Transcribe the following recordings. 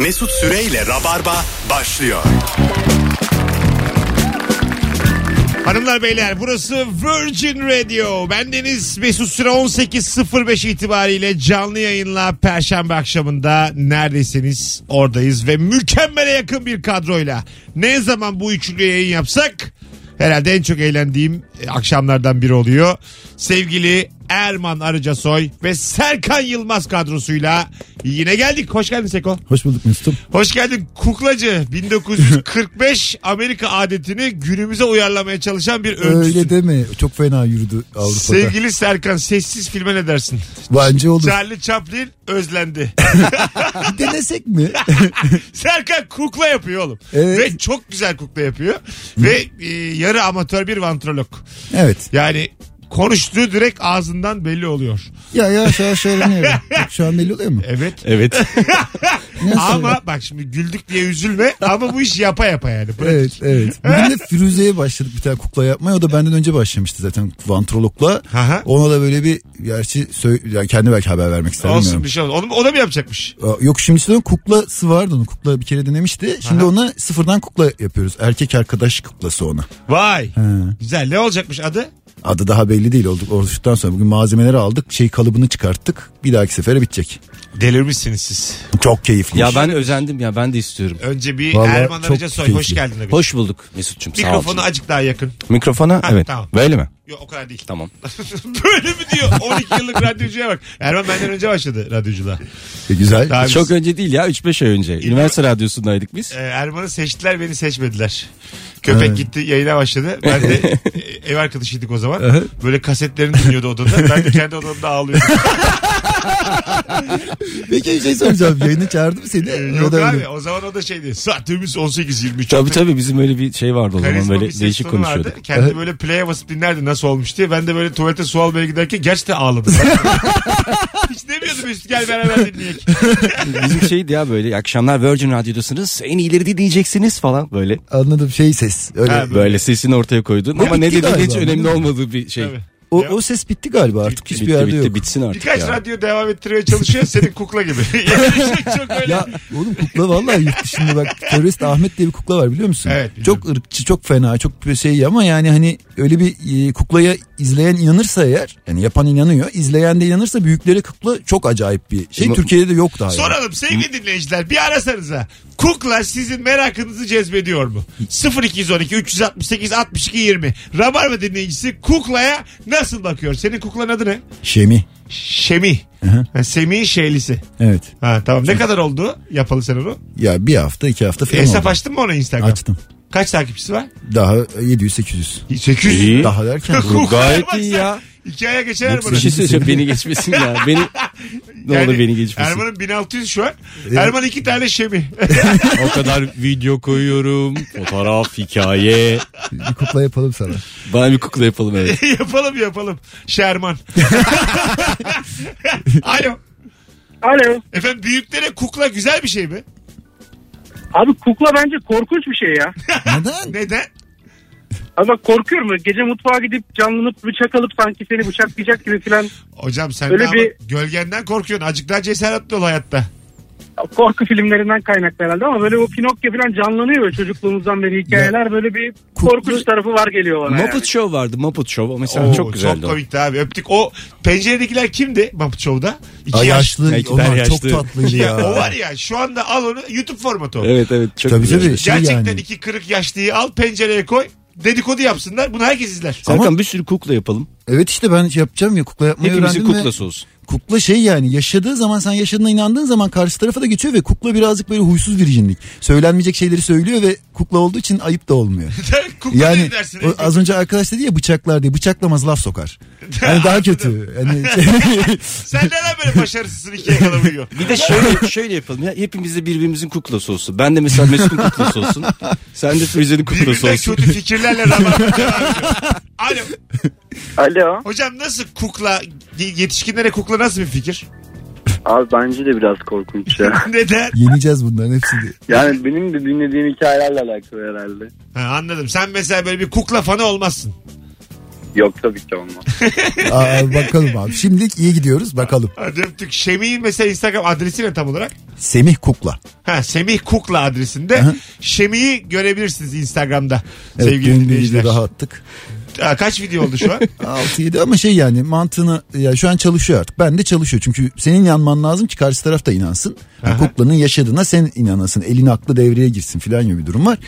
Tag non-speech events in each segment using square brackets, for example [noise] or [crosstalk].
Mesut Süreyle Rabarba başlıyor. Hanımlar beyler burası Virgin Radio. Bendeniz Mesut Süre 18.05 itibariyle canlı yayınla Perşembe akşamında neredeyseniz oradayız ve mükemmele yakın bir kadroyla ne zaman bu üçlü yayın yapsak herhalde en çok eğlendiğim e, akşamlardan biri oluyor. Sevgili Erman Arıcasoy ve Serkan Yılmaz kadrosuyla yine geldik. Hoş geldin Seko. Hoş bulduk Mesut'um. Hoş geldin kuklacı. 1945 Amerika adetini günümüze uyarlamaya çalışan bir öncüsün. Öyle deme. Çok fena yürüdü Avrupa'da. Sevgili Serkan sessiz filme ne dersin? Bence olur. Charlie Chaplin özlendi. [laughs] Denesek mi? [laughs] Serkan kukla yapıyor oğlum. Evet. Ve çok güzel kukla yapıyor. Ve e, yarı amatör bir vantrolog. evet. Yani konuştuğu direkt ağzından belli oluyor. Ya ya şu an öğreniyorum. Bak, Şu an belli oluyor mu? Evet. Evet. [laughs] Nasıl? Ama bak şimdi güldük diye üzülme ama bu iş yapa yapa yani. Pratik. Evet evet. [laughs] Bugün de Firuze'ye başladık bir tane kukla yapmaya. O da benden önce başlamıştı zaten vantrologla. Aha. Ona da böyle bir gerçi sö- yani kendi belki haber vermek ister Olsun bilmiyorum. bir şey olmaz. Onu, o da mı yapacakmış? Aa, Yok şimdi işte kuklası vardı onun. Kukla bir kere denemişti. Şimdi Aha. ona sıfırdan kukla yapıyoruz. Erkek arkadaş kuklası ona. Vay. He. Güzel. Ne olacakmış adı? Adı daha belli değil olduk oluştuktan sonra bugün malzemeleri aldık şey kalıbını çıkarttık bir dahaki sefere bitecek. Delirmişsiniz siz. Çok keyifli. ya ben özendim ya ben de istiyorum. Önce bir Vallahi Erman çok Arıca Soy. Hoş keyifli. geldin. Abi. Hoş bulduk Mesut'cum sağ ol. Mikrofonu azıcık daha yakın. Mikrofona Ha, evet. tamam. Böyle mi? Yok o kadar değil. Tamam. [laughs] Böyle mi diyor? 12 yıllık radyocuya bak. Erman benden önce başladı radyoculuğa. E, güzel. Daha biz- Çok önce değil ya 3-5 ay önce. Üniversite radyosundaydık biz. Ee, Erman'ı seçtiler beni seçmediler. Köpek Evet. gitti yayına başladı. Ben de [laughs] e, ev arkadaşıydık o zaman. Böyle kasetlerini dinliyordu odada. Ben de kendi odamda ağlıyordum. [laughs] [laughs] Peki bir şey soracağım. Yayına çağırdı mı seni? Ee, Yok da abi öyle- o zaman o da şeydi. Saatimiz 18.23. Tabii tabii bizim öyle bir şey vardı o zaman böyle değişik tonu vardı. konuşuyorduk. Kendi böyle play'e basıp dinlerdi nasıl olmuş diye. Ben de böyle tuvalete su almaya giderken gerçekten ağladım. [laughs] Hiç demiyordum Mesut gel beraber dinleyek. [laughs] Bizim şeydi ya böyle "İyi akşamlar Virgin Radyo'dasınız en iyileri dinleyeceksiniz falan böyle. Anladım şey ses. Öyle. Ha, Böyle sesini ortaya koydun ama ne dediğin hiç önemli olmadığı bir şey. Tabii. O, o ses bitti galiba artık Bitti, hiçbir Bitti yerde bitti yok. bitsin artık Birkaç ya. radyo devam ettirmeye çalışıyor. Senin kukla gibi. [laughs] Yani çok öyle. Ya oğlum kukla vallahi yurt dışında bak terörist Ahmet diye bir kukla var biliyor musun? Evet, biliyorum. Çok ırkçı çok fena çok şey ama yani hani öyle bir e, kuklaya izleyen inanırsa eğer yani yapan inanıyor izleyen de inanırsa büyükleri kukla çok acayip bir şey. Ama- Türkiye'de de yok daha. yani. Soralım sevgili dinleyiciler bir arasanıza. Kukla sizin merakınızı cezbediyor mu? 0212 368 62 20. Rabarba dinleyicisi kuklaya nasıl bakıyor? Senin kuklanın adı ne? Şemi. Şemi. hı. Ha, Semih'in şeylisi. Evet. Ha tamam. Ne kadar oldu yapalı sen onu? Ya bir hafta iki hafta falan Hesap oldu. açtın mı ona Instagram? Açtım. Kaç takipçisi var? Daha 700-800. 800. İyi. Daha derken [laughs] Gayet iyi ya. İki aya geçer Bir Erman'ın. şey söyleyeceğim beni geçmesin ya. [laughs] Beni ne olur beni geçmesin. Erman'ın 1600 şu an. Erman iki tane şemi. [laughs] O kadar video koyuyorum. Fotoğraf, hikaye. bir kukla yapalım sana. Bana bir kukla yapalım evet. [laughs] yapalım yapalım. Şerman. Alo. Alo. Efendim büyüklere kukla güzel bir şey mi? Abi kukla bence korkunç bir şey ya. Neden? Neden? Abi bak korkuyorum. Gece mutfağa gidip canlanıp bıçak alıp sanki seni bıçaklayacak gibi falan Hocam sen Öyle de ama bir- gölgenden korkuyorsun. Azıcık daha cesaretli ol hayatta. korku filmlerinden kaynaklı herhalde ama böyle o Pinokyo falan canlanıyor böyle çocukluğumuzdan beri hikayeler böyle bir korkunç tarafı var geliyor bana Muppet yani. Show vardı. Muppet Show. O mesela Oo, çok güzeldi. Çok o. komikti abi. Öptük. O penceredekiler kimdi Muppet Show'da? İki Ay yaşlı. Onlar tane çok yaşlı. tatlıydı Ya, o var ya şu anda al onu YouTube formatı o. Evet evet çok Tabii, güzeldi. tabii. şey Gerçekten yani. iki kırık yaşlıyı al pencereye koy. Dedikodu yapsınlar. Bunu herkes izler. Serkan Ama- bir sürü kukla yapalım. Evet işte ben yapacağım ya kukla yapmayı Hepimizin öğrendim ve kuklası olsun. kukla şey yani yaşadığı zaman sen yaşadığına inandığın zaman karşı tarafa da geçiyor ve kukla birazcık böyle huysuz virjinlik. Söylenmeyecek şeyleri söylüyor ve kukla olduğu için ayıp da olmuyor. [laughs] Kukla Yani ne dersin? o az önce arkadaş dedi ya bıçaklar diye bıçaklamaz laf sokar. Yani daha kötü. Yani [laughs] Sen neden böyle başarısızsın ikiye kadar uyuyor? Bir de şöyle şöyle yapalım ya. Hepimiz de birbirimizin kuklası olsun. Ben de mesela Mesut'un kuklası olsun. Sen de Firuze'nin kuklası Birbirinden olsun. kötü fikirlerle [laughs] devam ediyor. Alo. Alo. Hocam nasıl kukla, yetişkinlere kukla nasıl bir fikir? Abi bence de biraz korkunç ya. [laughs] Neden? yeneceğiz bunların hepsini. Yani benim de dinlediğim hikayelerle alakalı herhalde. Ha, anladım. Sen mesela böyle bir kukla fanı olmazsın. Yok tabii ki olmaz. [laughs] Aa, bakalım abi. Şimdilik iyi gidiyoruz bakalım. Hadi öptük. Semih'in mesela Instagram adresi ne tam olarak? Semih Kukla. Ha, Semih Kukla adresinde. Semih'i görebilirsiniz Instagram'da. Evet, sevgili dinleyiciler. video daha attık. Aa, kaç video oldu şu an? [laughs] 6-7 ama şey yani mantığını ya şu an çalışıyor artık. Ben de çalışıyor çünkü senin inanman lazım ki karşı taraf da inansın. Yani Aha. kuklanın yaşadığına sen inanasın. Elin aklı devreye girsin filan gibi bir durum var.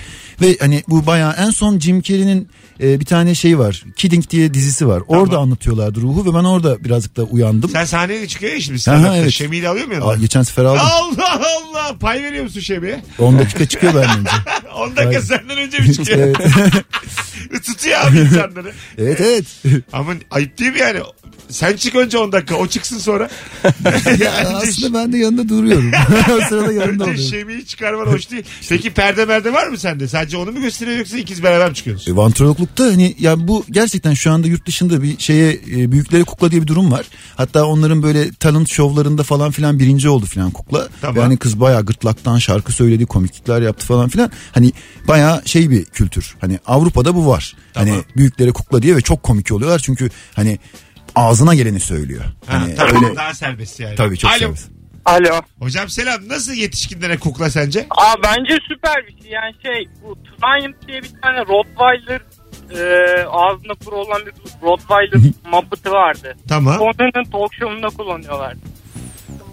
Ve hani bu bayağı en son Jim Carrey'nin e, bir tane şey var. Kidding diye dizisi var. Orada anlatıyorlardı ruhu ve ben orada birazcık da uyandım. Sen sahneye çıkıyor ya şimdi. Aha, stand-up'ta. evet. Semih'i de alıyor mu yanına? Aa, geçen sefer aldım. Allah Allah. Pay veriyor musun Semih'e? 10 dakika çıkıyor benden önce. [laughs] 10 dakika senden önce mi [laughs] çıkıyor? evet. Tutuyor abi insanları. evet evet. [laughs] Ama ayıp değil mi yani? Sen çık önce 10 dakika o çıksın sonra. [laughs] ya aslında ben de yanında duruyorum. [laughs] o sırada yanında oluyorum. Şemi'yi çıkarman hoş değil. Peki perde merde var mı sende? Sadece onu mu gösteriyor yoksa ikiz beraber mi çıkıyorsunuz? E, Vantrologlukta hani ya bu gerçekten şu anda yurt dışında bir şeye e, büyüklere kukla diye bir durum var. Hatta onların böyle talent şovlarında falan filan birinci oldu filan kukla. Tamam. Ve hani kız bayağı gırtlaktan şarkı söyledi, komiklikler yaptı falan filan. Hani bayağı şey bir kültür. Hani Avrupa'da bu var. Tamam. Hani büyüklere kukla diye ve çok komik oluyorlar çünkü hani ağzına geleni söylüyor. Ha, Hani tamam, öyle daha serbest yani. tabii çok Alo. serbest. Alo. Hocam selam. Nasıl yetişkinlere kukla sence? Aa bence süper bir şey. Yani şey bu Triumph diye bir tane Rottweiler e, ağzında kuru olan bir Rottweiler Muppet'ı vardı. Tamam Onun talk show'unda kullanıyorlar.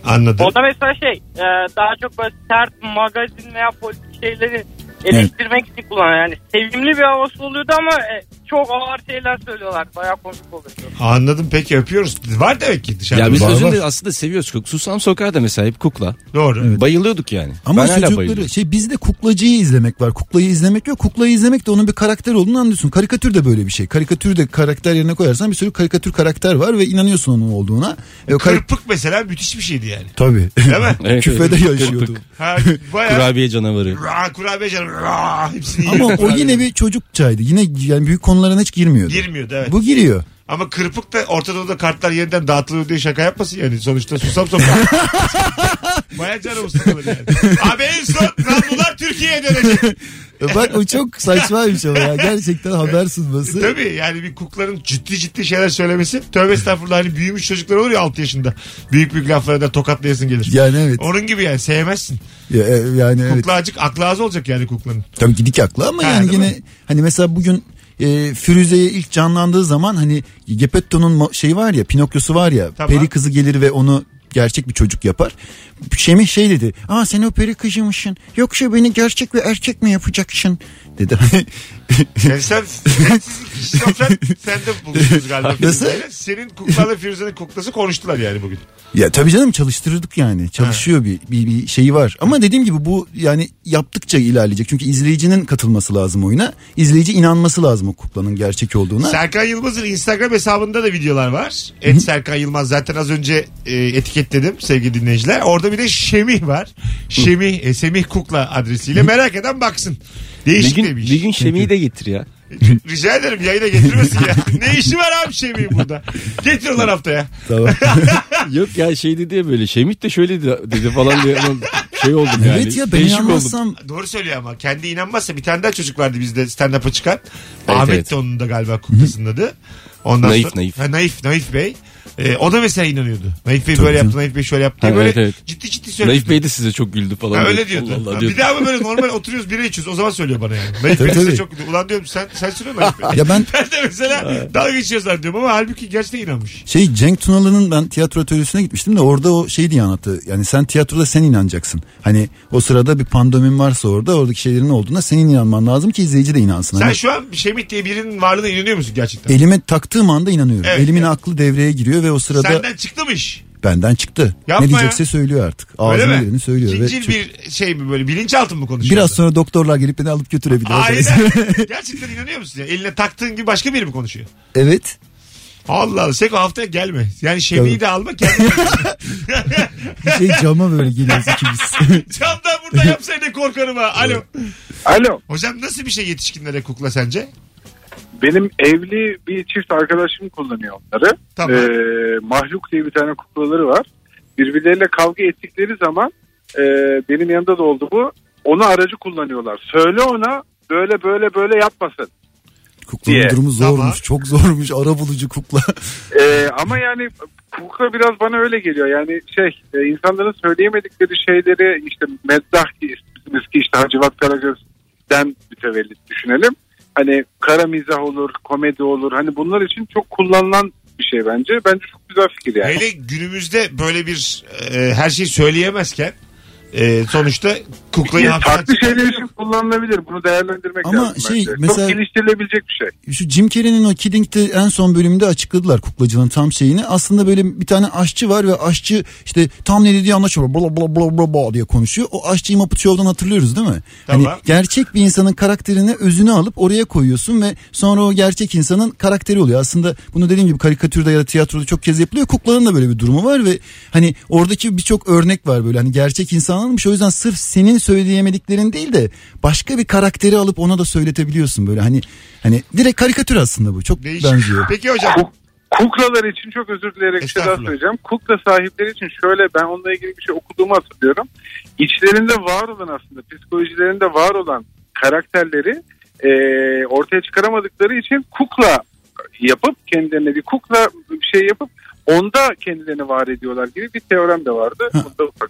anladım. O da mesela şey e, daha çok böyle sert magazin veya politik şeyleri eleştirmek için kullanıyor. Yani sevimli bir havası oluyordu ama e, çok ağır şeyler söylüyorlar. Bayağı komik oluyor. Anladım peki öpüyoruz. Var demek ki dışarıda. Ya biz Var, özünde aslında seviyoruz. Susam Sokağı da mesela hep kukla. Doğru. Bayılıyorduk yani. Ama ben hala çocukları bayılıyorum. şey bizde kuklacıyı izlemek var. Kuklayı izlemek yok. Kuklayı izlemek de onun bir karakter olduğunu anlıyorsun. Karikatür de böyle bir şey. Karikatürü de karakter yerine koyarsan bir sürü karikatür karakter var ve inanıyorsun onun olduğuna. E, o karik- Kırpık mesela müthiş bir şeydi yani. Tabii. Değil mi? Evet, Küfede evet. yaşıyordu. Ha, bayağı. Kurabiye canavarı. Ra, kurabiye canım. Hepsini Ama o yine bir çocukçaydı. Yine yani büyük konulara hiç girmiyordu. Girmiyordu evet. Bu giriyor. Ama kırpık da Orta Doğu'da kartlar yeniden dağıtılıyor diye şaka yapmasın yani. Sonuçta susam sokağı. [laughs] Baya canım sıkılır yani. Abi en son Namlular Türkiye'ye dönecek. E Bak o çok saçmaymış ama ya. Gerçekten haber sunması. Tabii yani bir kukların ciddi ciddi şeyler söylemesi. Tövbe estağfurullah hani büyümüş çocuklar olur ya 6 yaşında. Büyük büyük laflara da tokatlayasın gelir. Yani evet. Onun gibi yani sevmezsin. Ya, e, yani evet. Kukla acık aklı az olacak yani kuklanın. Tabii gidik aklı ama Ha, yani değil yine mi? hani mesela bugün e, Firuze'ye ilk canlandığı zaman hani Geppetto'nun ma- şeyi var ya Pinokyo'su var ya Tamam. peri kızı gelir ve onu gerçek bir çocuk yapar. Semih şey dedi. Aa sen o peri kızıymışsın. Yoksa beni gerçek ve erkek mi yapacaksın? Dedi. [laughs] Sen, sen şizofren sen de buluştunuz galiba. Nasıl? Firuze'yle. Senin kuklarla Firuze'nin kuklası konuştular yani bugün. ya tabii canım çalıştırırdık yani. Çalışıyor bir, bir, bir şeyi var. Ama dediğim gibi bu yani yaptıkça ilerleyecek. Çünkü izleyicinin katılması lazım oyuna. İzleyici inanması lazım o kuklanın gerçek olduğuna. Serkan Yılmaz'ın Instagram hesabında da videolar var. Et Serkan Yılmaz zaten az önce e, etiketledim sevgili dinleyiciler. Orada bir de Şemih var. Şemih, e, Semih Kukla adresiyle merak eden baksın. Bir Değişik gün, demiş. bir gün Şemi'yi de getir ya. Rica ederim yayına getirmesin ya. [laughs] ne işi var abi Şemih'in burada? Getiriyorlar haftaya. Tamam. [laughs] Yok ya şey dedi ya böyle Şemit de şöyle dedi, dedi falan diye ama şey oldum yani. evet ya ben Değişik oldum. inanmazsam Doğru söylüyor ama kendi inanmazsa bir tane daha çocuk vardı bizde stand-up'a çıkan. Evet, Ahmet evet. de onun da galiba kuklasının adı. Ondan Naif, sonra, Naif. Ha, naif, Naif Bey. Ee, o da mesela inanıyordu. Naif Bey Tabii böyle yaptı, Naif Bey şöyle yaptı diye Ha, böyle evet, evet. ciddi ciddi söylüyordu. Naif Bey de size çok güldü falan. Ha, öyle diyordu. Allah Allah Ha, diyordu. bir daha mı böyle normal oturuyoruz bira içiyoruz o zaman söylüyor bana yani. Naif Tabii, Bey size tabii. çok güldü. Ulan diyorum sen, sen söylüyorsun Naif Bey. [laughs] ya ben ben de mesela dalga geçiyorsan diyorum ama halbuki gerçekten inanmış. Şey Cenk Tunalı'nın ben tiyatro atölyesine gitmiştim de orada o şey diye anlattı. Yani sen tiyatroda sen inanacaksın. Hani o sırada bir pandomim varsa orada oradaki şeylerin olduğuna senin inanman lazım ki izleyici de inansın. Sen Hani şu an Şemit diye birinin varlığına inanıyor musun gerçekten? elime taktığım anda inanıyorum. Evet, Elimin aklı devreye giriyor ve o sırada Senden çıktı mı iş? benden çıktı. Yapma ne diyecekse söylüyor artık. Öyle Ağzına mi? geleni söylüyor. ve İkincil çok- bir şey mi böyle bilinçaltı mı konuşuyor? Biraz sonra doktorlar gelip beni alıp götürebilir. Aynen. [laughs] Gerçekten inanıyor musun ya? Eline taktığın gibi başka biri mi konuşuyor? evet. Allah Allah. Seko haftaya gelme. Yani Şemi'yi de alma kendin. [laughs] Bir şey cama böyle geliyoruz ikimiz. [laughs] Camdan burada yapsaydı korkarım ha. Alo. Alo. Hocam nasıl bir şey yetişkinlere kukla sence? Benim evli bir çift arkadaşım kullanıyor onları. Tamam. Ee, mahluk diye bir tane kuklaları var. Birbirleriyle kavga ettikleri zaman e, benim yanında da oldu bu. Onu aracı kullanıyorlar. Söyle ona böyle böyle böyle yapmasın. Kuklanın diye. durumu zormuş. Tamam. Çok zormuş. Ara bulucu kukla. Ee, ama yani kukla biraz bana öyle geliyor. Yani şey e, insanların söyleyemedikleri şeyleri işte meddah ki biz ki işte Hacivat Karagöz'den mütevellit düşünelim. Hani kara mizah olur, komedi olur. Hani bunlar için çok kullanılan bir şey bence. Bence çok güzel fikir yani. Hele günümüzde böyle bir e, her şeyi söyleyemezken e, sonuçta kuklayı hafiften farklı çıkartıyor. şeyler için kullanılabilir. Bunu değerlendirmek Ama lazım şey, bence. mesela- Çok geliştirilebilecek bir şey. Şu Jim Carrey'nin o Kidding'de en son bölümünde açıkladılar kuklacılığın tam şeyini. Aslında böyle bir tane aşçı var ve aşçı işte tam ne dediği anlaşılıyor. Bla bla bla bla bla diye konuşuyor. O aşçıyı Muppet Show'dan hatırlıyoruz değil mi? Tamam. Hani gerçek bir insanın karakterini özünü alıp oraya koyuyorsun ve sonra o gerçek insanın karakteri oluyor. Aslında bunu dediğim gibi karikatürde ya da tiyatroda çok kez yapılıyor. Kuklaların da böyle bir durumu var ve hani oradaki birçok örnek var böyle hani gerçek insan alınmış. O yüzden sırf senin söyleyemediklerin değil de başka bir karakteri alıp ona da söyletebiliyorsun böyle hani hani direkt karikatür aslında bu. Çok Değişik. benziyor. Peki hocam Kuk- Kuklalar için çok özür dileyerek bir şey daha söyleyeceğim. Kukla sahipleri için şöyle ben onunla ilgili bir şey okuduğumu hatırlıyorum. İçlerinde var olan aslında psikolojilerinde var olan karakterleri e, ortaya çıkaramadıkları için kukla yapıp kendilerine bir kukla bir şey yapıp onda kendilerini var ediyorlar gibi bir teorem de vardı.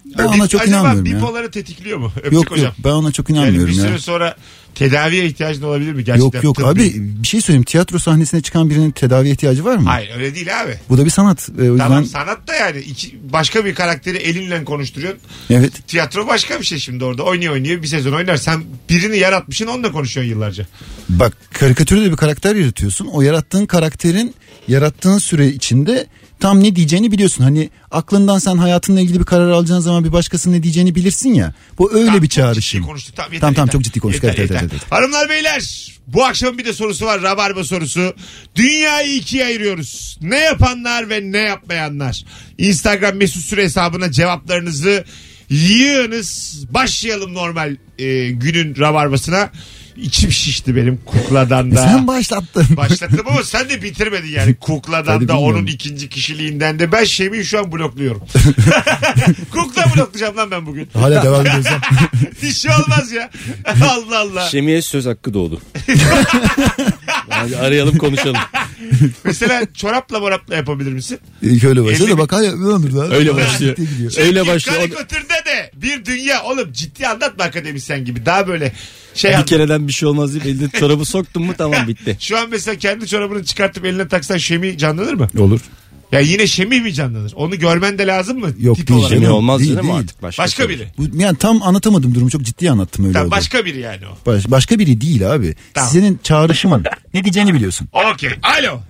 Bir Ben ona çok acaba inanmıyorum ya. bipoları tetikliyor mu? Öptük Yok hocam. yok ben ona çok Yani inanmıyorum bir ya. süre sonra tedaviye ihtiyacın olabilir mi? Gerçekten Yok yok tıbbi. abi bir şey söyleyeyim tiyatro sahnesine çıkan birinin tedaviye ihtiyacı var mı? Hayır öyle değil abi. Bu da bir sanat. Ee, o yüzden Tamam sanat da yani iki, başka bir karakteri elinle konuşturuyorsun. evet. Tiyatro başka bir şey şimdi orada oynuyor oynuyor bir sezon oynar. Sen birini yaratmışsın onunla konuşuyorsun yıllarca. Bak karikatürde de bir karakter yaratıyorsun. O yarattığın karakterin yarattığın süre içinde tam ne diyeceğini biliyorsun. Hani aklından sen hayatınla ilgili bir karar alacağın zaman bir başkasının ne diyeceğini bilirsin ya. Bu öyle Tamam, bir çağrışım. konuştuk. Tamam, yeter, Tamam, tamam, yeter. çok ciddi konuştuk. Yeter, Evet, evet, yeter. evet, Hanımlar beyler bu akşam bir de sorusu var. Rabarba sorusu. Dünyayı ikiye ayırıyoruz. Ne yapanlar ve ne yapmayanlar. Instagram mesut süre hesabına cevaplarınızı yığınız. Başlayalım normal e, günün rabarbasına. İçim şişti benim kukladan da. E Sen başlattın. [laughs] Başlattım ama sen de bitirmedin yani. [laughs] Kukladan Hadi da bilmiyorum. onun ikinci kişiliğinden de. Ben Şemi'yi şu an blokluyorum. [laughs] Kukla bloklayacağım lan ben bugün. Hala devam ediyorsun. Bir şey olmaz ya. Allah Allah. Şemiye söz hakkı doğdu. Hadi arayalım konuşalım. [laughs] Mesela çorapla morapla yapabilir misin? İlk öyle başladı Elli- da bak hala ne olur lan. Öyle başlıyor. Gidiyor. Çünkü Öyle başlıyor. Karikatürde de bir dünya. Oğlum ciddi anlatma akademisyen gibi. Daha böyle şey Bir anlat. kereden bir şey olmaz deyip elinde çorabı soktun mu tamam bitti. [laughs] Şu an mesela kendi çorabını çıkartıp eline taksan Şemi canlanır mı? Olur. Ya yine Şemi mi canlanır? Onu görmen de lazım mı? Yok, Tip değil, olarak. Şemi olmaz değil, değil. artık başka. Başka tabii. biri. Bu, yani tam anlatamadım durumu çok ciddi anlattım öyle Tamam, oldu. başka biri yani o. Baş- başka biri değil abi. Tamam. Senin çağrışımın. ne diyeceğini biliyorsun. Okey. Alo.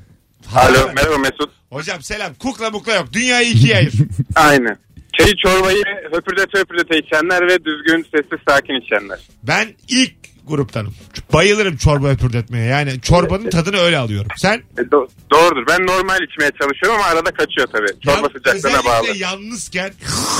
Alo merhaba Mesut. Hocam selam. Kukla mukla yok. Dünyayı ikiye ayır. [laughs] Aynen. Çayı çorbayı höpürdete höpürdete içenler ve düzgün sessiz sakin içenler. ben ilk gruptanım. Bayılırım çorba öpürdetmeye. Yani çorbanın tadını öyle alıyorum. Sen E, do- doğrudur. Ben normal içmeye çalışıyorum ama arada kaçıyor tabii. Çorba yan- sıcaklığına bağlı. özellikle yalnızken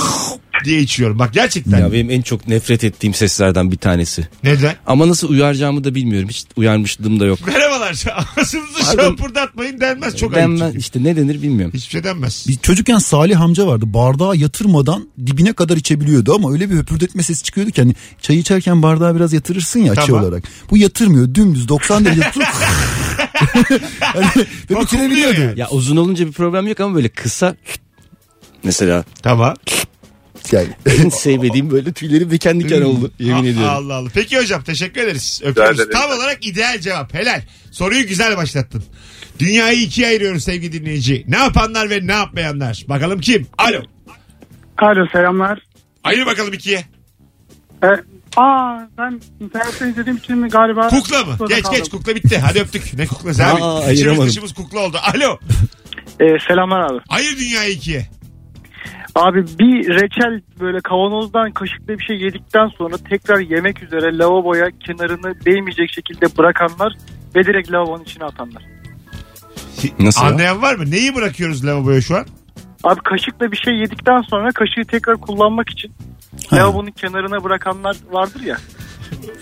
[laughs] diye içiyorum. Bak gerçekten. Ya benim en çok nefret ettiğim seslerden bir tanesi. Neden? Ama nasıl uyaracağımı da bilmiyorum. Hiç uyarmışlığım da yok. Merhabalar. [laughs] Ağzınızı Pardon. şapırdatmayın denmez. Çok ayıp Ben, çünkü. işte ne denir bilmiyorum. Hiçbir şey denmez. Bir çocukken Salih amca vardı. Bardağı yatırmadan dibine kadar içebiliyordu ama öyle bir höpürdetme sesi çıkıyordu ki hani çay içerken bardağı biraz yatırırsın ya açı Tamam. olarak. Bu yatırmıyor. Dümdüz 90 derece tutup [laughs] hani, ve bitirebiliyordu. yani. Ya uzun olunca bir problem yok ama böyle kısa mesela Tamam. Yani, en sevmediğim böyle tüylerim diken diken oldu yemin A- ediyorum. Allah Allah. Peki hocam teşekkür ederiz. Öpüyoruz. Tam olarak ideal cevap. Helal. Soruyu güzel başlattın. Dünyayı ikiye ayırıyoruz sevgili dinleyici. Ne yapanlar ve ne yapmayanlar. Bakalım kim? Alo. Alo selamlar. Ayır bakalım ikiye. E, aa ben internetten izlediğim için galiba... Kukla mı? Geç kaldım. geç kukla bitti. Hadi öptük. Ne kuklası abi? Aa, İçimiz ayıramadım. dışımız kukla oldu. Alo. E, selamlar abi. Ayır dünyayı ikiye. Abi bir reçel böyle kavanozdan kaşıkla bir şey yedikten sonra tekrar yemek üzere lavaboya kenarını değmeyecek şekilde bırakanlar ve direkt lavabonun içine atanlar. Nasıl ya? Anlayan var mı? Neyi bırakıyoruz lavaboya şu an? Abi kaşıkla bir şey yedikten sonra kaşığı tekrar kullanmak için lavabonun kenarına bırakanlar vardır ya.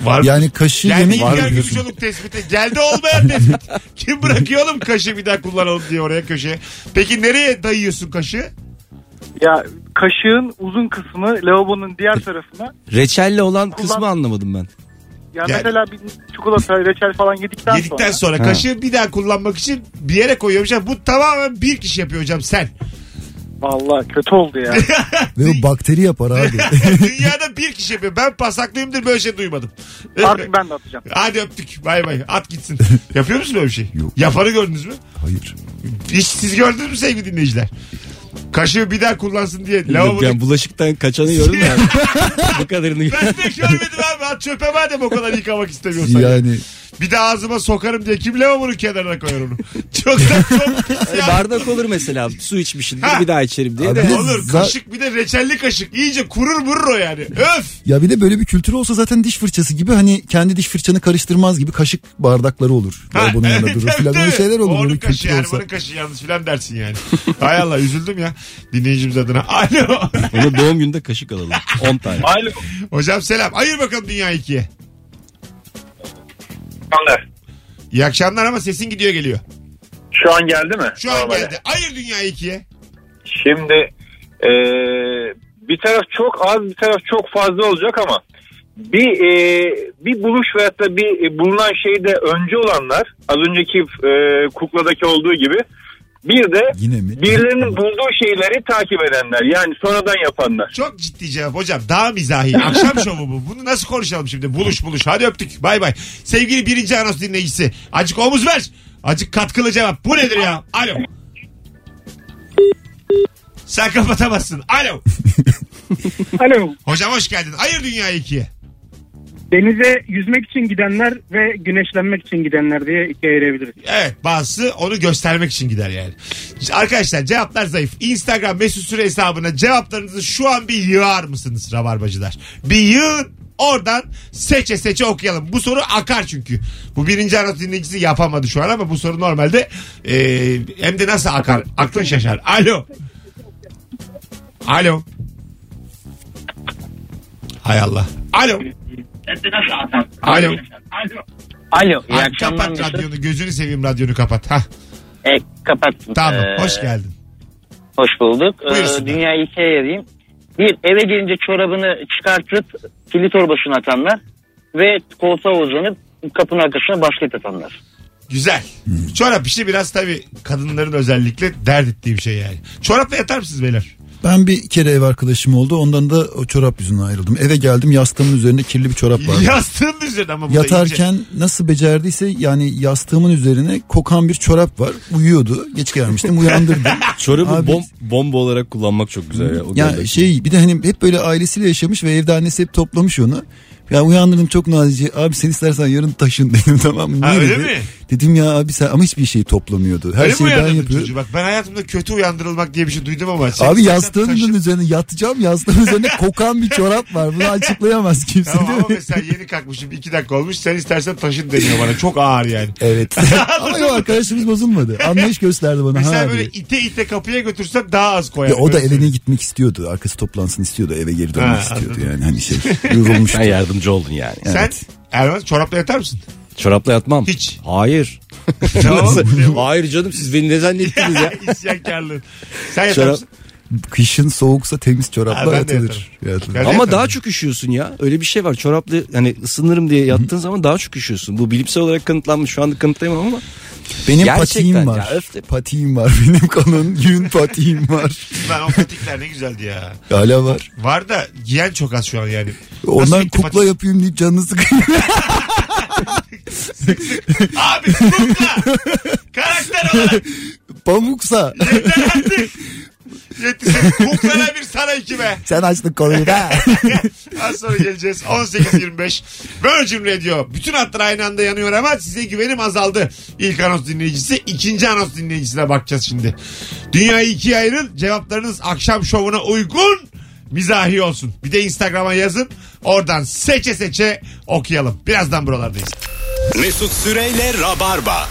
Var yani kaşığı Yani yemek var. Gümüşoluk tespiti. Geldi olmayan tespit. [laughs] Kim bırakıyor oğlum kaşığı bir daha kullanalım diye oraya köşeye. Peki nereye dayıyorsun kaşığı? Ya kaşığın uzun kısmı lavabonun diğer tarafına Reçelle olan kısmı Kullan- anlamadım ben. Yani, Yani- mesela bir çikolata, reçel falan yedikten, Yedikten sonra. sonra kaşığı bir daha kullanmak için bir yere koyuyormuş. Bu tamamen bir kişi yapıyor hocam sen. Vallahi kötü oldu ya. [laughs] Ve o bakteri yapar abi. [laughs] Dünyada bir kişi yapıyor. Ben pasaklıyımdır böyle şey duymadım. Artık ben de atacağım. Hadi öptük. Bay bay. At gitsin. [laughs] Yapıyor musun öyle bir şey? Yok. Yapanı gördünüz mü? Hayır. Hiç siz gördünüz mü sevgili dinleyiciler? Kaşığı bir daha kullansın diye. Lavabo Yani bulaşıktan kaçanı gördün mü? abi? Bu kadarını ben de görmedim abi. At çöpe madem o kadar yıkamak istemiyorsan. Yani Bir de ağzıma sokarım diye kim lavabonun kenarına koyar onu? Çok da çok pis ya. [laughs] Bardak olur mesela. Su içmişsindir Ha. bir daha içerim diye Abi de. Olur Za- kaşık bir de reçelli kaşık. İyice kurur vurur o yani. Öf. ya bir de böyle bir kültür olsa zaten diş fırçası gibi hani kendi diş fırçanı karıştırmaz gibi kaşık bardakları olur. Ha, bunun yanında durur tabii, filan öyle tabii. şeyler olur. Onun Böyle kaşığı kültür yani olsa. bunun kaşığı yanlış filan dersin yani. Hay Allah üzüldüm ya dinleyicimiz adına. [laughs] Alo. Onu doğum gününde kaşık alalım. 10 tane. Alo. Hocam selam. Ayır bakalım dünya ikiye. Anlar. İyi akşamlar ama sesin gidiyor geliyor. Şu an geldi mi? Şu an Normale. geldi. Ayır dünya ikiye. Şimdi e, bir taraf çok az bir taraf çok fazla olacak ama bir e, bir buluş veyahut da bir e, bulunan şeyde önce olanlar az önceki e, kukladaki olduğu gibi bir de Yine mi? birilerinin bulduğu şeyleri takip edenler yani sonradan yapanlar. Çok ciddi cevap hocam. Daha mizahi. Akşam [laughs] şovu bu. Bunu nasıl konuşalım şimdi? Buluş buluş. Hadi öptük. Bay bay. Sevgili birinci anons dinleyicisi. Acık omuz ver. Acık katkılı cevap. Bu nedir ya? Alo. Sen kapatamazsın. Alo. [laughs] Alo. Hocam hoş geldin. Ayır dünya ikiye. Denize yüzmek için gidenler ve güneşlenmek için gidenler diye ikiye ayırabiliriz. Evet bazısı onu göstermek için gider yani. Arkadaşlar cevaplar zayıf. Instagram mesut süre hesabına cevaplarınızı şu an bir yığar mısınız rabarbacılar? Bir yığın oradan seçe seçe okuyalım. Bu soru akar çünkü. Bu birinci anons dinleyicisi yapamadı şu an ama bu soru normalde e, hem de nasıl akar? Aklın şaşar. Alo. Alo. Hay Allah. Alo. Alo. Alo iyi Ay, akşamlar kapat radyonu. Gözünü seveyim radyonu kapat. Hah, E, kapattım. tamam. Ee, Hoş geldin. Hoş bulduk. Ee, Buyursunlar. dünyayı ikiye ayırayım. Bir eve gelince çorabını çıkartıp kirli torbasına atanlar ve koltuğa uzanıp kapının arkasına basket atanlar. Güzel. Çorap işi biraz tabii kadınların özellikle dert ettiği bir şey yani. Çorapla yatar mısınız beyler? Ben bir kere ev arkadaşım oldu. Ondan da o çorap yüzünden ayrıldım. Eve geldim yastığımın üzerinde kirli bir çorap vardı. Yastığın üzerine ama bu da Yatarken nasıl becerdiyse yani yastığımın üzerine kokan bir çorap var. Uyuyordu. Geç gelmiştim uyandırdım. [laughs] Çorabı Abi- bom, bomba olarak kullanmak çok güzel ya. O Ya gördeki. şey bir de hani hep böyle ailesiyle yaşamış ve evde annesi hep toplamış onu. Ya uyandırdım çok nazice. Abi sen istersen yarın taşın [laughs] dedim tamam mı? Ha, öyle dedi? mi? Dedim ya abi sen ama hiçbir şeyi toplamıyordu. Her Öyle şeyi ben yapıyorum. çocuğu? Bak ben hayatımda kötü uyandırılmak diye bir şey duydum ama. sen Abi yastığının taşın. üzerine yatacağım yastığın üzerine [laughs] kokan bir çorap var. Bunu açıklayamaz kimse Tamam değil ama mi? mesela yeni kalkmışım iki dakika olmuş sen istersen taşın deniyor bana çok ağır yani. Evet. [laughs] ama yok arkadaşımız bozulmadı. Anlayış gösterdi bana. Mesela ha böyle diye. ite ite kapıya götürsem daha az koyar. Ya o da evine gitmek istiyordu. Arkası toplansın istiyordu. Eve geri dönmek Ha, istiyordu anladım. yani. Hani şey [laughs] yorulmuştu. Sen yardımcı oldun yani. Sen Erman çorapla yatar mısın? Çorapla yatmam. Hiç. Hayır. [laughs] Nasıl? Hayır canım siz beni ne zannettiniz ya? [laughs] İsyankarlığın. Sen Çorap- mısın? Kışın soğuksa temiz çorapla ben yatılır. Ben Ama yatarım. daha çok üşüyorsun ya. Öyle bir şey var. Çoraplı hani ısınırım diye yattığın zaman daha çok üşüyorsun. Bu bilimsel olarak kanıtlanmış. Şu anda kanıtlayamam ama. Benim Gerçekten patiğim ya, var. öf de- Patiğim var. [laughs] Benim kalın yün patiğim var. Lan o patikler ne güzeldi ya. Hala var. Var da giyen çok az şu an yani. Ondan bitti kukla patik? yapayım deyip canını sıkıyor. [laughs] Abi kukla. [laughs] Karakter olarak. Pamuksa. Yeter artık. Yetişin. Kuklana bir sana iki be. Sen açtın konuyu da. [laughs] Az sonra geleceğiz. 18.25 Virgin Radio. Bütün hatlar aynı anda yanıyor ama size güvenim azaldı. İlk anons dinleyicisi. ikinci anons dinleyicisine bakacağız şimdi. Dünyayı ikiye ayırın. Cevaplarınız akşam şovuna uygun mizahi olsun. Bir de Instagram'a yazın. Oradan seçe seçe okuyalım. Birazdan buralardayız. Mesut Süreyle Rabarba.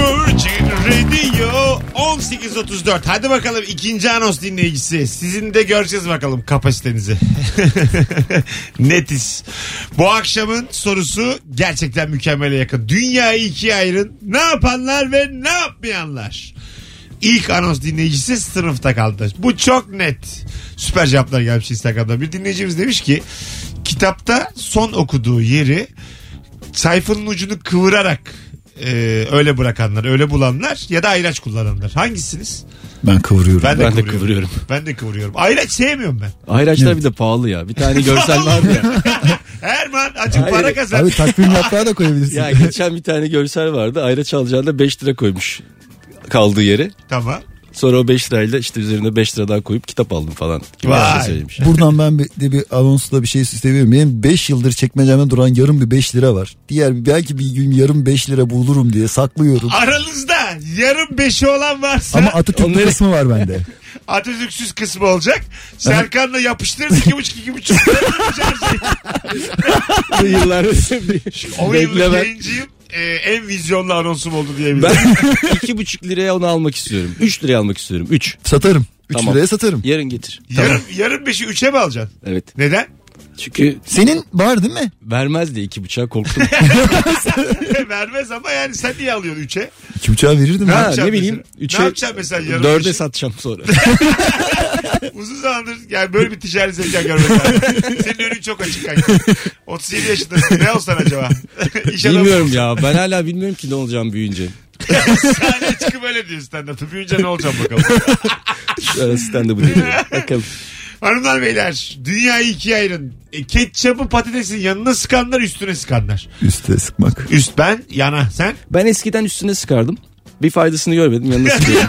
Virgin Radio 18.34. Hadi bakalım ikinci anons dinleyicisi. Sizin de göreceğiz bakalım kapasitenizi. [laughs] Netiz. Bu akşamın sorusu gerçekten mükemmele yakın. Dünyayı ikiye ayırın. Ne yapanlar ve ne yapmayanlar. İlk anons dinleyicisi sınıfta kaldı. Bu çok net. Süper cevaplar gelmiş Instagram'da. Bir dinleyicimiz demiş ki kitapta son okuduğu yeri sayfanın ucunu kıvırarak e, öyle bırakanlar, öyle bulanlar ya da ayraç kullananlar. Hangisiniz? Ben kıvırıyorum. Ben de, Ben de kıvırıyorum. kıvırıyorum. Ben de kıvırıyorum. Ayraç sevmiyorum ben. Ayraçlar bir de pahalı ya. Bir tane görsel vardı ya. [laughs] Erman acık Hayır. para kazan. Abi takvim yaprağı da koyabilirsin. Ya geçen bir tane görsel vardı. Ayraç alacağında 5 lira koymuş kaldığı yere. Tamam. Sonra o 5 lirayla işte üzerine 5 lira daha koyup kitap aldım falan. Gibi Vay. bir şey söylemiş. Buradan ben bir, de bir anonsla bir şey seviyorum. Benim 5 yıldır çekmecemde duran yarım bir 5 lira var. Diğer belki bir gün yarım 5 lira bulurum diye saklıyorum. Aranızda yarım beşi olan varsa Ama Atatürk'lü Onları- kısmı var bende. [laughs] Atatürk'süz kısmı olacak. Serkan'la yapıştırırız iki buçuk iki buçuk. [laughs] Bu yıllar 10 Bekle yıllık yayıncıyım. Ee, en vizyonlu anonsum oldu diyebilirim. Ben [laughs] iki buçuk liraya onu almak istiyorum. 3 liraya almak istiyorum. 3. Satarım. 3 Tamam. liraya satarım. Yarın getir. Yarım, yarım beşi üçe mi alacaksın? Evet. Neden? Çünkü Senin var değil mi? vermez diye iki buçuğa korktum. [laughs] [laughs] Vermez ama yani sen niye alıyorsun üçe? 2 buçuğa verirdim Ha, ya. yapacaksın ne bileyim, mesela? üçe- Ne yapacaksın mesela yarım Dörde satacağım sonra. [laughs] Uzun zamandır yani böyle bir ticari zeka görmedim. Senin önün çok açık kanka. [laughs] 37 yaşındasın. Ne olsan acaba? [laughs] İş adamı bilmiyorum ya. Ben hala bilmiyorum ki ne olacağım büyüyünce. Sahneye çıkıp öyle diyor stand-up'ı. Büyüyünce ne olacağım bakalım. Şu stand bu dedi. Bakalım. Hanımlar beyler dünyayı ikiye ayırın. E, ketçapı patatesin yanına sıkanlar üstüne sıkanlar. Üste sıkmak. Üst ben yana sen. Ben eskiden üstüne sıkardım. Bir faydasını görmedim yanına [laughs] sıkıyorum.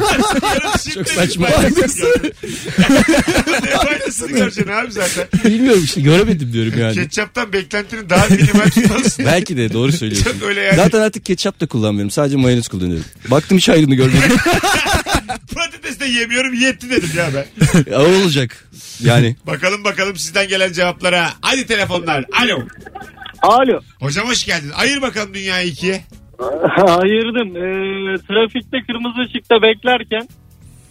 Çok saçma. [laughs] ne faydasını göreceksin abi zaten. Bilmiyorum işte göremedim diyorum yani. Ketçaptan beklentini daha minimal tutmalısın. Belki de doğru söylüyorsun. Çok öyle yani. Zaten artık ketçap da kullanmıyorum. Sadece mayonez kullanıyorum. Baktım hiç ayrını görmedim. [laughs] Patates de yemiyorum yetti dedim ya ben. O olacak. Yani Bakalım bakalım sizden gelen cevaplara. Hadi telefonlar. Alo. Alo. Hocam hoş geldin. Ayır bakalım dünyayı ikiye. [laughs] Ayırdım. Ee, trafikte kırmızı ışıkta beklerken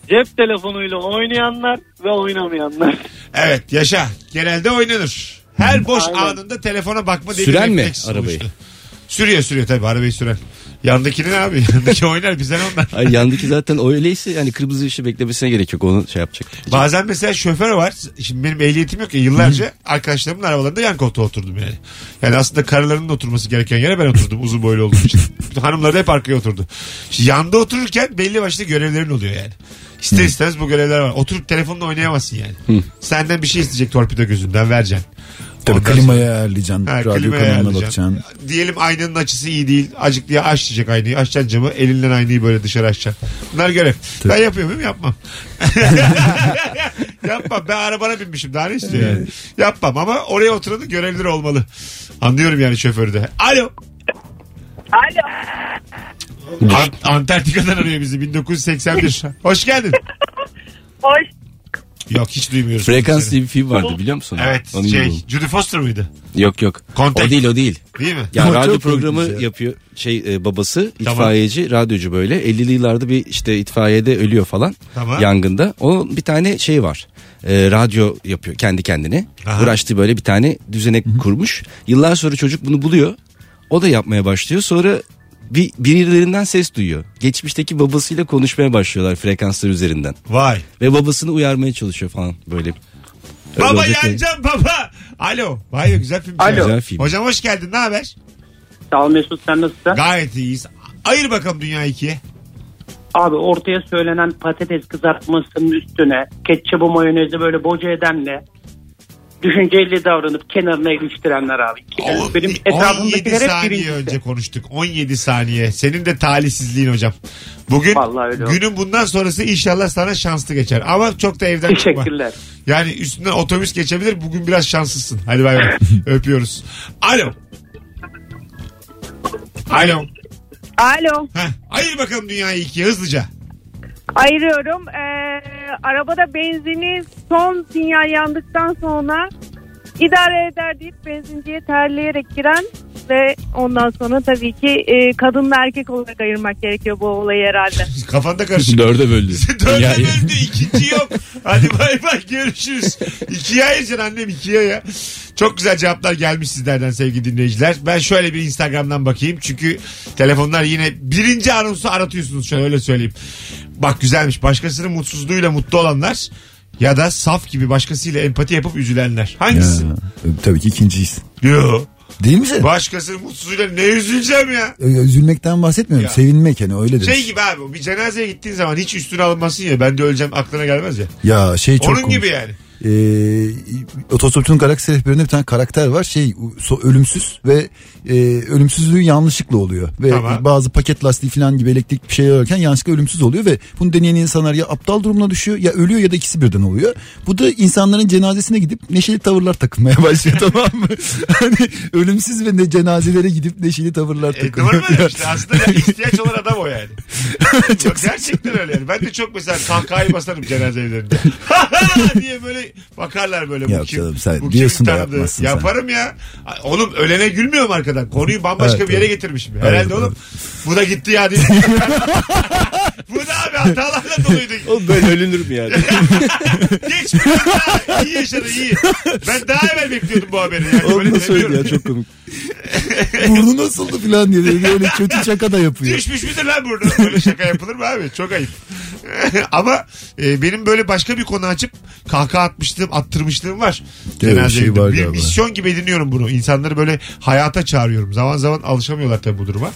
cep telefonuyla oynayanlar ve oynamayanlar. Evet yaşa. Genelde oynanır. Her boş Aynen. anında telefona bakma diye Süren bir mi refleks arabayı? oluştu. Sürüyor sürüyor tabii arabayı süren. Yandakini ne abi? [laughs] Yandaki oynar bizden onlar. ay, yandaki zaten öyleyse yani kırmızı ışığı beklemesine gerek yok. Onu şey yapacak. Bazen mesela şoför var. Şimdi benim ehliyetim yok ya yıllarca arkadaşlarımın arabalarında yan koltuğa oturdum yani. Yani aslında karılarının oturması gereken yere ben oturdum uzun boylu olduğum için. [laughs] Hanımlar da hep arkaya oturdu. Şimdi yanda otururken belli başlı görevlerin oluyor yani. İster istemez bu görevler var. Oturup telefonla oynayamazsın yani. Senden bir şey isteyecek torpido gözünden vereceksin. Tabii Ondan klimayı ayarlayacaksın. Ha, radyo kanalına bakacaksın. Diyelim aynanın açısı iyi değil. Acık diye aç diyecek aynayı. Açacaksın camı. Elinden aynayı böyle dışarı açacaksın. Bunlar görev. Ben yapıyor muyum? Yapmam. [laughs] Yapmam. Ben arabana binmişim. Daha ne istiyor yani? Yapmam ama oraya oturanın görevleri olmalı. Anlıyorum yani şoförü de. Alo. Alo. Ant- Antarktika'dan arıyor bizi 1981. [laughs] Hoş geldin. Hoş. Yok hiç duymuyoruz. Frekans diye bir film vardı biliyor musun? Evet Onun şey gibi. Judy Foster mıydı? Yok yok. Contact. O değil o değil. Değil mi? Ya Ama radyo çok programı ya. yapıyor şey e, babası Tamam. itfaiyeci radyocu böyle 50'li yıllarda bir işte itfaiyede ölüyor falan Tamam. yangında o bir tane şey var E, radyo yapıyor kendi kendine Aha. uğraştığı böyle bir tane düzenek kurmuş yıllar sonra çocuk bunu buluyor o da yapmaya başlıyor sonra bir birilerinden ses duyuyor geçmişteki babasıyla konuşmaya başlıyorlar frekanslar üzerinden Vay. ve babasını uyarmaya çalışıyor falan böyle Öyle Baba olacak yanacağım baba. Alo. Vay güzel film. Alo. Güzel film. Hocam hoş geldin. Ne haber? Sağ ol Mesut sen nasılsın? Gayet iyiyiz. Ayır bakalım dünya ikiye. Abi ortaya söylenen patates kızartmasının üstüne ketçabı mayonezi böyle boca edenle düşünceli davranıp kenarına iliştirenler abi. O- Benim 17 etrafımdakiler hep saniye birincisi. önce konuştuk. 17 saniye. Senin de talihsizliğin hocam. Bugün Vallahi öyle oldu. günün bundan sonrası inşallah sana şanslı geçer. Ama çok da evden çıkma. Teşekkürler. Yani üstünden otobüs geçebilir. Bugün biraz şanslısın. Hadi bay bay. [laughs] Öpüyoruz. Alo. Alo. Alo. Heh, ayır bakalım dünyayı ikiye hızlıca. Ayırıyorum. Ee, arabada benzini son sinyal yandıktan sonra idare eder deyip benzinciye terleyerek giren ve ondan sonra tabii ki e, kadınla erkek olarak ayırmak gerekiyor bu olayı herhalde. [laughs] Kafanda karışık. [laughs] dörde böldü [laughs] Dörde Yani- böldü ikinci yok. Hadi bay bay görüşürüz. İkiye ayıracaksın annem ikiye ya. Çok güzel cevaplar gelmiş sizlerden sevgili dinleyiciler. Ben şöyle bir Instagram'dan bakayım. Çünkü telefonlar yine birinci anonsu aratıyorsunuz şöyle öyle söyleyeyim. Bak güzelmiş. Başkasının mutsuzluğuyla mutlu olanlar Ya da saf gibi başkasıyla empati yapıp üzülenler. Hangisi? Ya, tabii ki ikinciyiz. Yo. Değil mi sen? Başkasının mutsuzluğuyla ne üzüleceğim ya? Üzülmekten bahsetmiyorum. Ya. Sevinmek hani öyle de. Şey gibi abi bir cenazeye gittiğin zaman hiç üstüne alınmasın ya ben de öleceğim aklına gelmez ya. Ya şey çok Onun komik. gibi yani. Ee, Otostopçunun galaksi rehberinde bir tane karakter var. Şey so- ölümsüz ve e, ölümsüzlüğü yanlışlıkla oluyor. Ve Tamam. bazı paket lastiği falan gibi elektrik bir şey alırken yanlışlıkla ölümsüz oluyor ve bunu deneyen insanlar ya aptal durumuna düşüyor ya ölüyor ya da ikisi birden oluyor. Bu da insanların cenazesine gidip neşeli tavırlar takılmaya [laughs] başlıyor tamam mı? [laughs] hani ölümsüz ve ne cenazelere gidip neşeli tavırlar E, takılıyor. doğru [laughs] işte aslında ya, ihtiyaç olan adam o yani. çok gerçekten öyle yani. Ben de çok mesela kahkahayı basarım cenaze evlerinde. diye böyle bakarlar böyle. bu Yok kim, canım, sen bu diyorsun da tanıdı? yapmazsın sen. Yaparım ya. Oğlum ölene gülmüyorum arkadan. Konuyu bambaşka Evet, bir yere evet. getirmişim. Herhalde Evet, oğlum. Bu da gitti ya diye. [laughs] bu da abi hatalarla doluydu. Oğlum böyle ölünür mü yani? [laughs] Geç bir daha. İyi yaşadı iyi. Ben daha evvel bekliyordum bu haberi. Yani da söyledi demiyorum. ya çok komik. [laughs] Burnu nasıldı falan diye böyle kötü şaka da yapıyor. Düşmüş müdür lan burada? Böyle şaka yapılır mı abi? Çok ayıp. Ama e, benim böyle başka bir konu açıp kahkaha atmışlığım, attırmışlığım var. Evet, Cenaze şey var bir misyon gibi ediniyorum bunu. İnsanları böyle hayata çağırıyorum. Zaman zaman alışamıyorlar tabii bu duruma.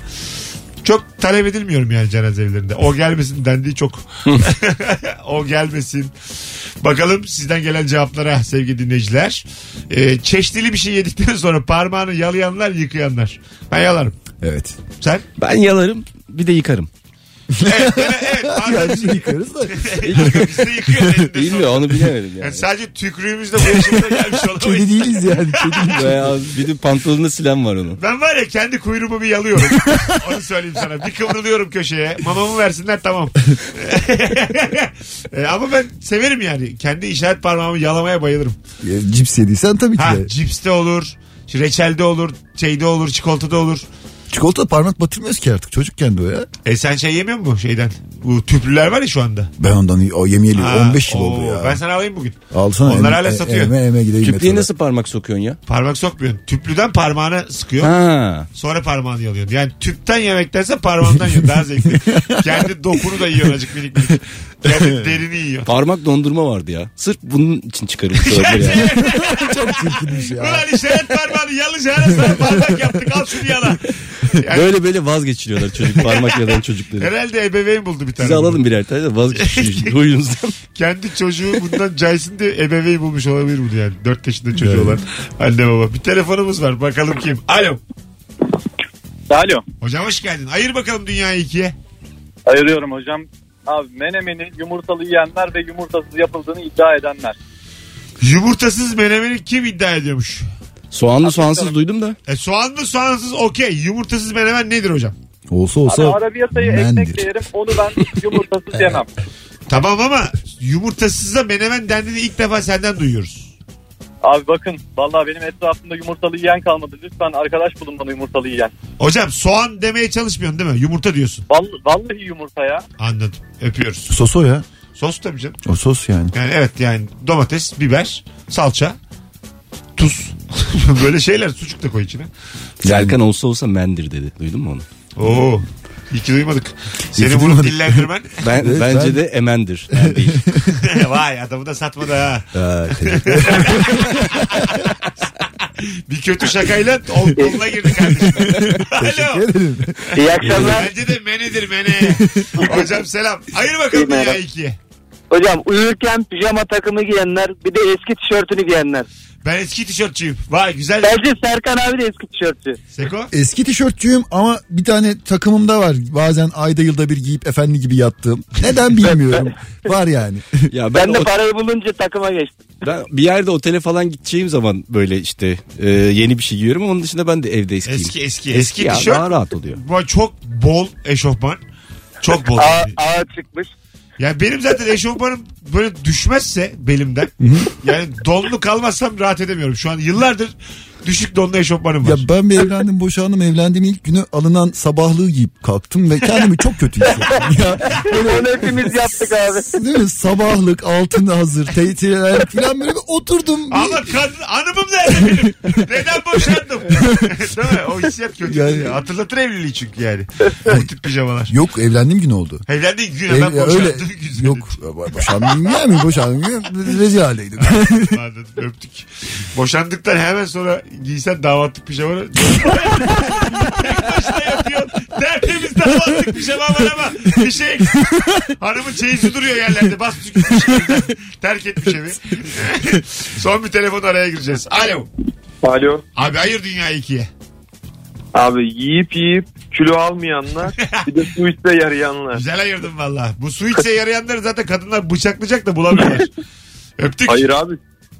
Çok talep edilmiyorum yani cenaze evlerinde. O gelmesin dendiği çok. [laughs] [laughs] o gelmesin. Bakalım sizden gelen cevaplara sevgili dinleyiciler. Ee, çeşnili bir şey yedikten sonra parmağını yalayanlar yıkayanlar. Ben yalarım. Evet. Sen? Ben yalarım bir de yıkarım. Evet, evet, evet. [laughs] Bazen Yani yıkarız da. [laughs] Biz de yıkıyoruz elinde [laughs] Bilmiyorum sonra. onu bilemedim Yani yani. sadece tükrüğümüzle bu yaşımıza gelmiş Kedi olamayız. değiliz yani. Kedi Veya bir de pantolonunda silen var onun. Ben var ya kendi kuyruğumu bir yalıyorum. Onu söyleyeyim sana. Bir kıvrılıyorum köşeye. Mamamı versinler tamam. E, ama ben severim yani. Kendi işaret parmağımı yalamaya bayılırım. Ya, Cips yediysen tabii ki Ha de. cipste olur. Reçelde olur. Şeyde olur. Çikolatada olur. Çikolata parmak batırmıyoruz ki artık çocukken de o ya. E sen şey yemiyor musun şeyden? Bu tüplüler var ya şu anda. Ben ondan o yemeyeli Ha, 15 yıl oldu oo, ya. Ben sana alayım bugün. Alsana. Onlar hala satıyor. Eme eme gideyim. Tüplüğe metroda. nasıl parmak sokuyorsun ya? Parmak sokmuyorsun. Tüplüden parmağına sıkıyor. Ha. Sonra parmağını yalıyorsun. Yani tüpten yemektense parmağından yiyorsun. Daha zevkli. [laughs] Kendi dokunu da yiyorsun azıcık minik minik. [laughs] Derini yiyor. Parmak dondurma vardı ya. Sırf bunun için çıkarılmış olabilir [laughs] yani. Çok çirkinmiş ya. Ulan işaret parmağını yalacağına sana parmak yaptık. Al şunu yala. Yani Böyle böyle vazgeçiriyorlar çocuk parmak yalan çocukları. herhalde ebeveyn buldu bir tane. Size alalım birer tane de vazgeçin [laughs] huyunuzdan. Kendi çocuğu bundan caysın diye ebeveyn bulmuş olabilir bunu yani. 4 yaşında çocuğu olan anne baba. Bir telefonumuz var. Bakalım kim? Alo. Alo. Hocam hoş geldin. Ayır bakalım dünyayı ikiye. Ayırıyorum hocam. Abi menemeni yumurtalı yiyenler ve yumurtasız yapıldığını iddia edenler. Yumurtasız menemeni kim iddia ediyormuş? Soğanlı soğansız duydum da. E, soğanlı soğansız okey. Yumurtasız menemen nedir hocam? Olsa Abi olsa arabiyatayı mendir. ekmek yerim onu ben [laughs] yumurtasız yemem. Tamam ama yumurtasıza menemen dendiğini ilk defa senden duyuyoruz. Abi bakın vallahi benim etrafımda yumurtalı yiyen kalmadı. Lütfen arkadaş bulun bana yumurtalı yiyen. Hocam soğan demeye çalışmıyorsun değil mi? Yumurta diyorsun. Vallahi, vallahi yumurta ya. Anladım. Öpüyoruz. sos o ya. Sos tabii canım. O sos yani. Yani evet yani domates, biber, salça, tuz. [laughs] Böyle şeyler sucuk da koy içine. Serkan olsa olsa mendir dedi. Duydun mu onu? Oo. İyi ki duymadık. Seni bunu dillendirmen. [laughs] Ben, Evet, bence ben- de emendir. Değil. [laughs] Vay adamı da satmadı ha. [laughs] Bir kötü şakayla ol- koluna girdi kardeşim. Alo. ederim. İyi akşamlar. Bence de menedir mene. Hocam selam. Ayır bakalım dünya ikiye. Hocam uyurken pijama takımı giyenler bir de eski tişörtünü giyenler. Ben eski tişörtçüyüm. Vay güzel. Bence Serkan abi de eski tişörtçü. Seko. Eski tişörtçüyüm ama bir tane takımım da var. Bazen ayda yılda bir giyip efendi gibi yattığım. Neden [laughs] bilmiyorum. var yani. [laughs] Ya ben, Ben de o- parayı bulunca takıma geçtim. ben bir yerde otele falan gideceğim zaman böyle işte e, yeni bir şey giyiyorum. Onun dışında ben de evde eskiyim. Eski eski. Eski, ya, tişört. daha rahat oluyor. Bu çok bol eşofman. Çok bol. Ağa, ağa çıkmış. Yani benim zaten eşofmanım böyle düşmezse belimden yani donlu kalmazsam rahat edemiyorum. Şu an yıllardır düşük donlu eşofmanım var. Ya ben bir evlendim boşandım evlendiğim ilk günü alınan sabahlığı giyip kalktım ve kendimi çok kötü hissettim. ya Onu hepimiz yaptık abi. değil mi? Sabahlık altın hazır teytireler falan böyle bir oturdum. Bir- Ama kadın hanımım nerede benim? Neden boşandım? [laughs] Değil mi? O hissiyat kötü. Yani- Hatırlatır evliliği çünkü yani. Bu tip pijamalar. Yok evlendiğim gün oldu. Evlendiğin gün Ev- hemen boşandığın öyle gün. yok boşandım ya mi boşandım ya rezil haldeydim. Anladım, öptük. Boşandıktan hemen sonra giysen damatlık pijamanı. [laughs] Tek başına yapıyorsun. Tertemiz damatlık pijaman var ama bir şey eksik. Hanımın çeyizi duruyor yerlerde. Bas tükürmüş. Terk etmiş evi. [laughs] Son bir telefon araya gireceğiz. Alo. Alo. Abi hayır dünyayı ikiye. Abi yiyip yiyip kilo almayanlar bir de su içse yarayanlar. Güzel ayırdın valla. Bu su içse yarayanları zaten kadınlar bıçaklayacak da bulamıyorlar. [laughs] Öptük. Hayır abi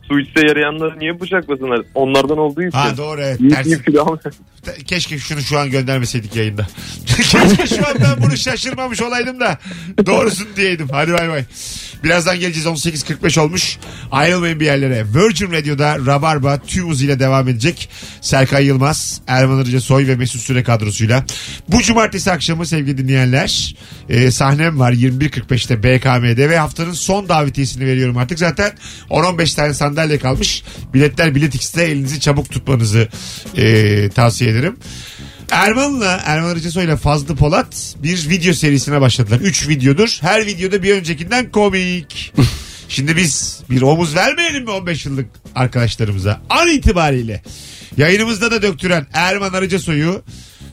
su içse yarayanları niye bıçaklasınlar? Onlardan olduğu için. Ha doğru evet. Yiyip kilo almayan. Keşke şunu şu an göndermeseydik yayında. [laughs] Keşke şu an ben bunu şaşırmamış olaydım da doğrusun diyeydim. Hadi bay bay. Birazdan geleceğiz 18.45 olmuş. Ayrılmayın bir yerlere. Virgin Radio'da Rabarba tüm hızıyla devam edecek. Serkan Yılmaz, Erman Arıca Soy ve Mesut Süre kadrosuyla. Bu cumartesi akşamı sevgili dinleyenler e, sahnem var 21.45'te BKM'de ve haftanın son davetiyesini veriyorum artık. Zaten 10-15 tane sandalye kalmış. Biletler Bilet X'te elinizi çabuk tutmanızı e, tavsiye ederim. Erman'la Erman Arıcasoy ile Fazlı Polat bir video serisine başladılar. 3 videodur. Her videoda bir öncekinden komik. [laughs] Şimdi biz bir omuz vermeyelim mi 15 yıllık arkadaşlarımıza? An itibariyle yayınımızda da döktüren Erman Arıcasoy'u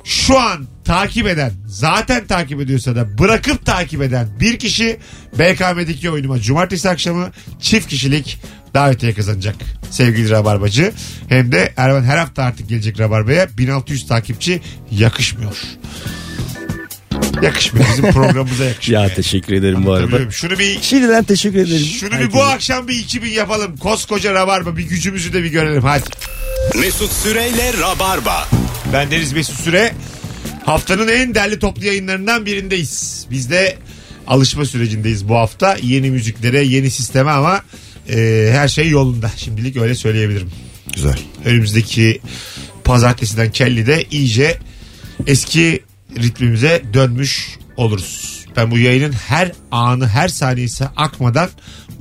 şu an takip eden zaten takip ediyorsa da bırakıp takip eden bir kişi BKM'deki oyunuma cumartesi akşamı çift kişilik davetiye kazanacak sevgili Rabarbacı. Hem de Erman her hafta artık gelecek Rabarba'ya 1600 takipçi yakışmıyor. Yakışmıyor. Bizim programımıza yakışmıyor. [laughs] Ya teşekkür ederim bu arada. Şunu bir Şimdiden teşekkür ederim. şunu bir bu akşam bir 2000 yapalım. Koskoca Rabarba bir gücümüzü de bir görelim hadi. Mesut Süreyle Rabarba. Ben Deniz Mesut Süre. Haftanın en derli toplu yayınlarından birindeyiz. Biz de alışma sürecindeyiz bu hafta. Yeni müziklere, yeni sisteme ama e, her şey yolunda. Şimdilik öyle söyleyebilirim. Güzel. Önümüzdeki pazartesiden Kelli'de iyice eski ritmimize dönmüş oluruz. Ben bu yayının her anı, her saniyesi akmadan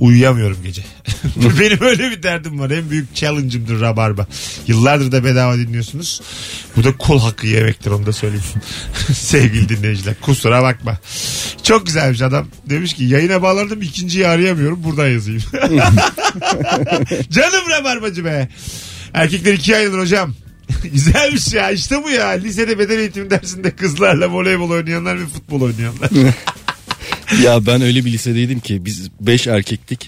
uyuyamıyorum gece. [laughs] Benim öyle bir derdim var. En büyük challenge'ımdır Rabarba. Yıllardır da bedava dinliyorsunuz. Bu da kul hakkı yemektir onu da söyleyeyim. [laughs] Sevgili dinleyiciler kusura bakma. Çok güzelmiş adam. Demiş ki yayına bağlandım ikinciyi arayamıyorum buradan yazayım. [laughs] Canım Rabarbacı be. Erkekler ikiye ayrılır hocam. Güzelmiş ya işte bu ya. Lisede beden eğitimi dersinde kızlarla voleybol oynayanlar ve futbol oynayanlar. Ya ben öyle bir lisedeydim ki biz 5 erkektik.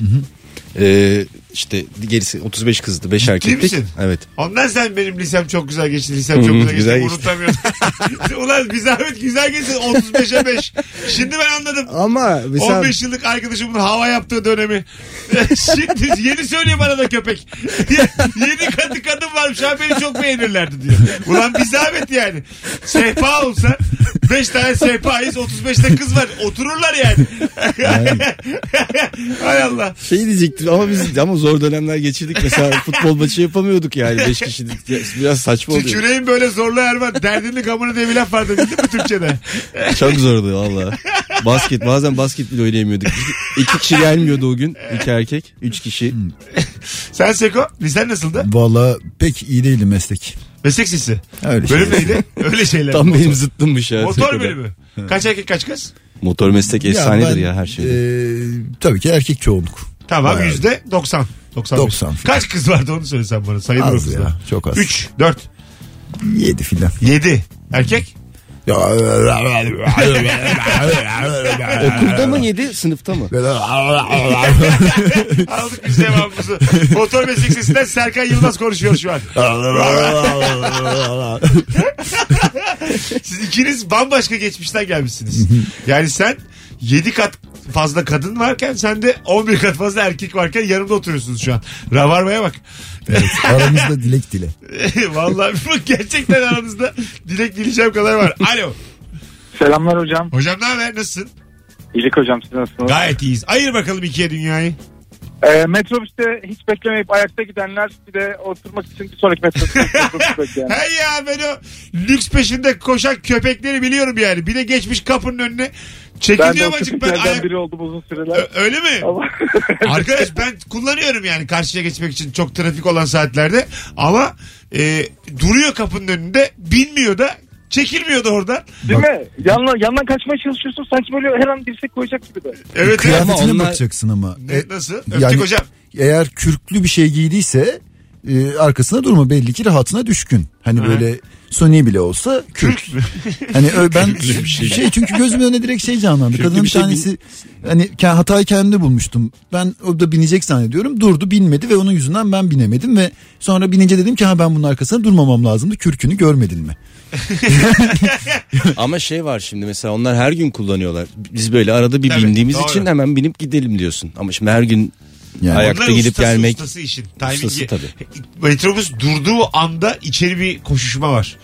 Ee, işte gerisi 35 kızdı 5 erkektik. misin? Evet. Ondan sen benim lisem çok güzel geçti. Lisem çok güzel geçti. güzel geçti. Unutamıyorum. [laughs] Ulan bir zahmet güzel geçsin 35'e 5. Şimdi ben anladım. Ama mesela 15 yıllık arkadaşımın hava yaptığı dönemi. [laughs] Şimdi yeni söylüyor bana da köpek. [laughs] yeni kadın kadın varmış ha beni çok beğenirlerdi diyor. Ulan bir zahmet yani. Sehpa olsa 5 tane sehpayız 35'te kız var. Otururlar yani. Hay Allah. Şey diyecektim ama biz ama zor dönemler geçirdik. Mesela [laughs] futbol maçı yapamıyorduk yani 5 kişilik. Biraz saçma oluyor. Tüküreyim böyle zorlu Erman. Derdini gamını diye bir laf vardı bildin mi Türkçe'de? [laughs] Çok zordu valla. Basket bazen basket bile oynayamıyorduk. İki kişi gelmiyordu o gün. iki erkek. Üç kişi. Sen Seko lisen nasıldı? Valla pek iyi değildi meslek. Meslek sesi. Öyle Bölüm şey. neydi? Öyle şeyler. Tam Motor- benim zıttımmış ya. Motor bölümü. Kaç erkek kaç kız? Motor meslek Ya efsanedir ben, ya her şeyde. e, tabii ki erkek çoğunluk. Tamam Bayağı. yüzde 90. 95. 90. Kaç kız vardı onu söylesen bana. Sayılır o Az kızlar. ya çok az. 3, 4, Yedi filan. 7. Erkek? Okulda mı yedi sınıfta mı? Aldık biz cevabımızı. Motor meslek sesinden Serkan Yılmaz konuşuyor şu an. Siz ikiniz bambaşka geçmişten gelmişsiniz. Yani sen 7 kat fazla kadın varken sen de 11 kat fazla erkek varken yanımda oturuyorsunuz şu an. Rabarba'ya bak. evet, aramızda dilek dile. [laughs] Vallahi gerçekten aranızda dilek dileyeceğim kadar var. Alo. Selamlar hocam. Hocam ne haber? Nasılsın? İyilik hocam siz nasılsınız? Gayet iyiyiz. Ayır bakalım ikiye dünyayı. Ee, metrobüste hiç beklemeyip ayakta gidenler bir de oturmak için bir sonraki metrobüste [laughs] metrobüs bekleyen. Hey ya ben o lüks peşinde koşan köpekleri biliyorum yani. Bir de geçmiş kapının önüne Ben de ben tiplerden ayak... biri oldum uzun süreler. Ö- Öyle mi? Ama [laughs] Arkadaş ben kullanıyorum yani karşıya geçmek için çok trafik olan saatlerde ama e, duruyor kapının önünde binmiyor da çekilmiyor da oradan. değil mi? Yandan, yandan kaçmaya çalışıyorsun sanki böyle her an dirsek koyacak gibi de. Evet. Kıyafetine onlar- bakacaksın ama. Ne, E, nasıl? Öptük yani- hocam. eğer kürklü bir şey giydiyse e, arkasına durma belli ki rahatına düşkün. Hani Hı. böyle Sony bile olsa kürk. [laughs] Hani [laughs] ben şey. çünkü gözümün önüne direkt şey canlandı. Kürklü Kadının bir bir şey tanesi hani ke- hatayı kendimde bulmuştum. Ben orada binecek zannediyorum. Durdu binmedi ve onun yüzünden ben binemedim ve sonra binince dedim ki ha ben bunun arkasına durmamam lazımdı. Kürkünü görmedin mi? [laughs] Ama şey var şimdi mesela onlar her gün kullanıyorlar. Biz böyle arada bir Tabii, bindiğimiz doğru. için hemen binip gidelim diyorsun. Ama şimdi her gün Yani ayakta Onlar gidip ustası, gelmek Ustası işin. Ustası tabii. Metrobüs durduğu anda içeri bir koşuşma var.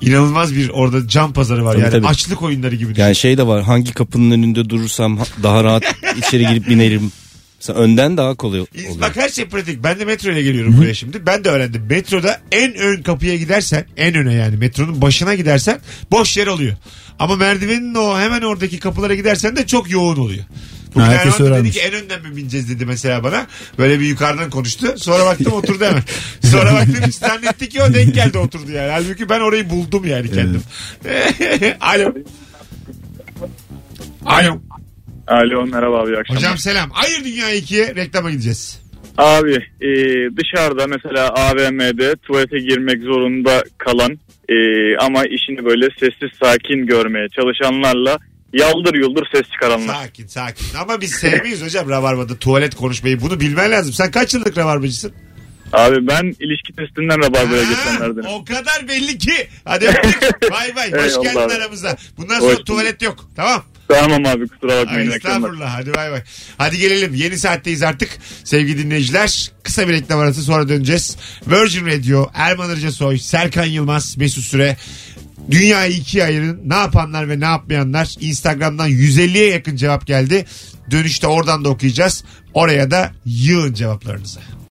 İnanılmaz bir orada cam pazarı var. Tabii, yani tabii. açlık oyunları gibi. düşün. Yani şey de var hangi kapının önünde durursam ha- daha rahat içeri girip binerim. Mesela önden daha kolay oluyor. Bak her şey pratik. Ben de metro ile geliyorum buraya şimdi. Ben de öğrendim. Metroda en ön kapıya gidersen en öne yani metronun başına gidersen boş yer oluyor. Ama merdivenin o hemen oradaki kapılara gidersen de çok yoğun oluyor. Bu Ha, Erman herkes da dedi öğrenmiş. ki en önden mi bineceğiz dedi mesela bana. Böyle bir yukarıdan konuştu. Sonra baktım oturdu hemen. [laughs] Sonra baktım zannetti ki o denk geldi oturdu yani. Halbuki ben orayı buldum yani kendim. [laughs] Alo. Alo. Alo merhaba abi iyi akşamlar. Hocam selam. Hayır Dünya 2'ye reklama gideceğiz. Abi e, dışarıda mesela AVM'de tuvalete girmek zorunda kalan e, ama işini böyle sessiz sakin görmeye çalışanlarla yaldır yuldur ses çıkaranlar. Sakin sakin. Ama biz sevmeyiz hocam Rabarba'da tuvalet konuşmayı. Bunu bilmen lazım. Sen kaç yıllık Rabarbacısın? Abi ben ilişki testinden rabarbaya geçenlerdenim. O kadar belli ki. Hadi öptük. [laughs] Bay bay. Hoş Eyvallah geldin aramıza. Bundan Hoş sonra bulduk. tuvalet yok. Tamam. Tamam abi kusura Ay, bakmayın. estağfurullah. Hadi bay bay. Hadi gelelim. Yeni saatteyiz artık. Sevgili dinleyiciler. Kısa bir reklam arası sonra döneceğiz. Virgin Radio, Erman Arıca Soy, Serkan Yılmaz, Mesut Süre. Dünyayı ikiye ayırın. Ne yapanlar ve ne yapmayanlar. Instagram'dan 150'ye yakın cevap geldi. Dönüşte oradan da okuyacağız. Oraya da yığın cevaplarınızı.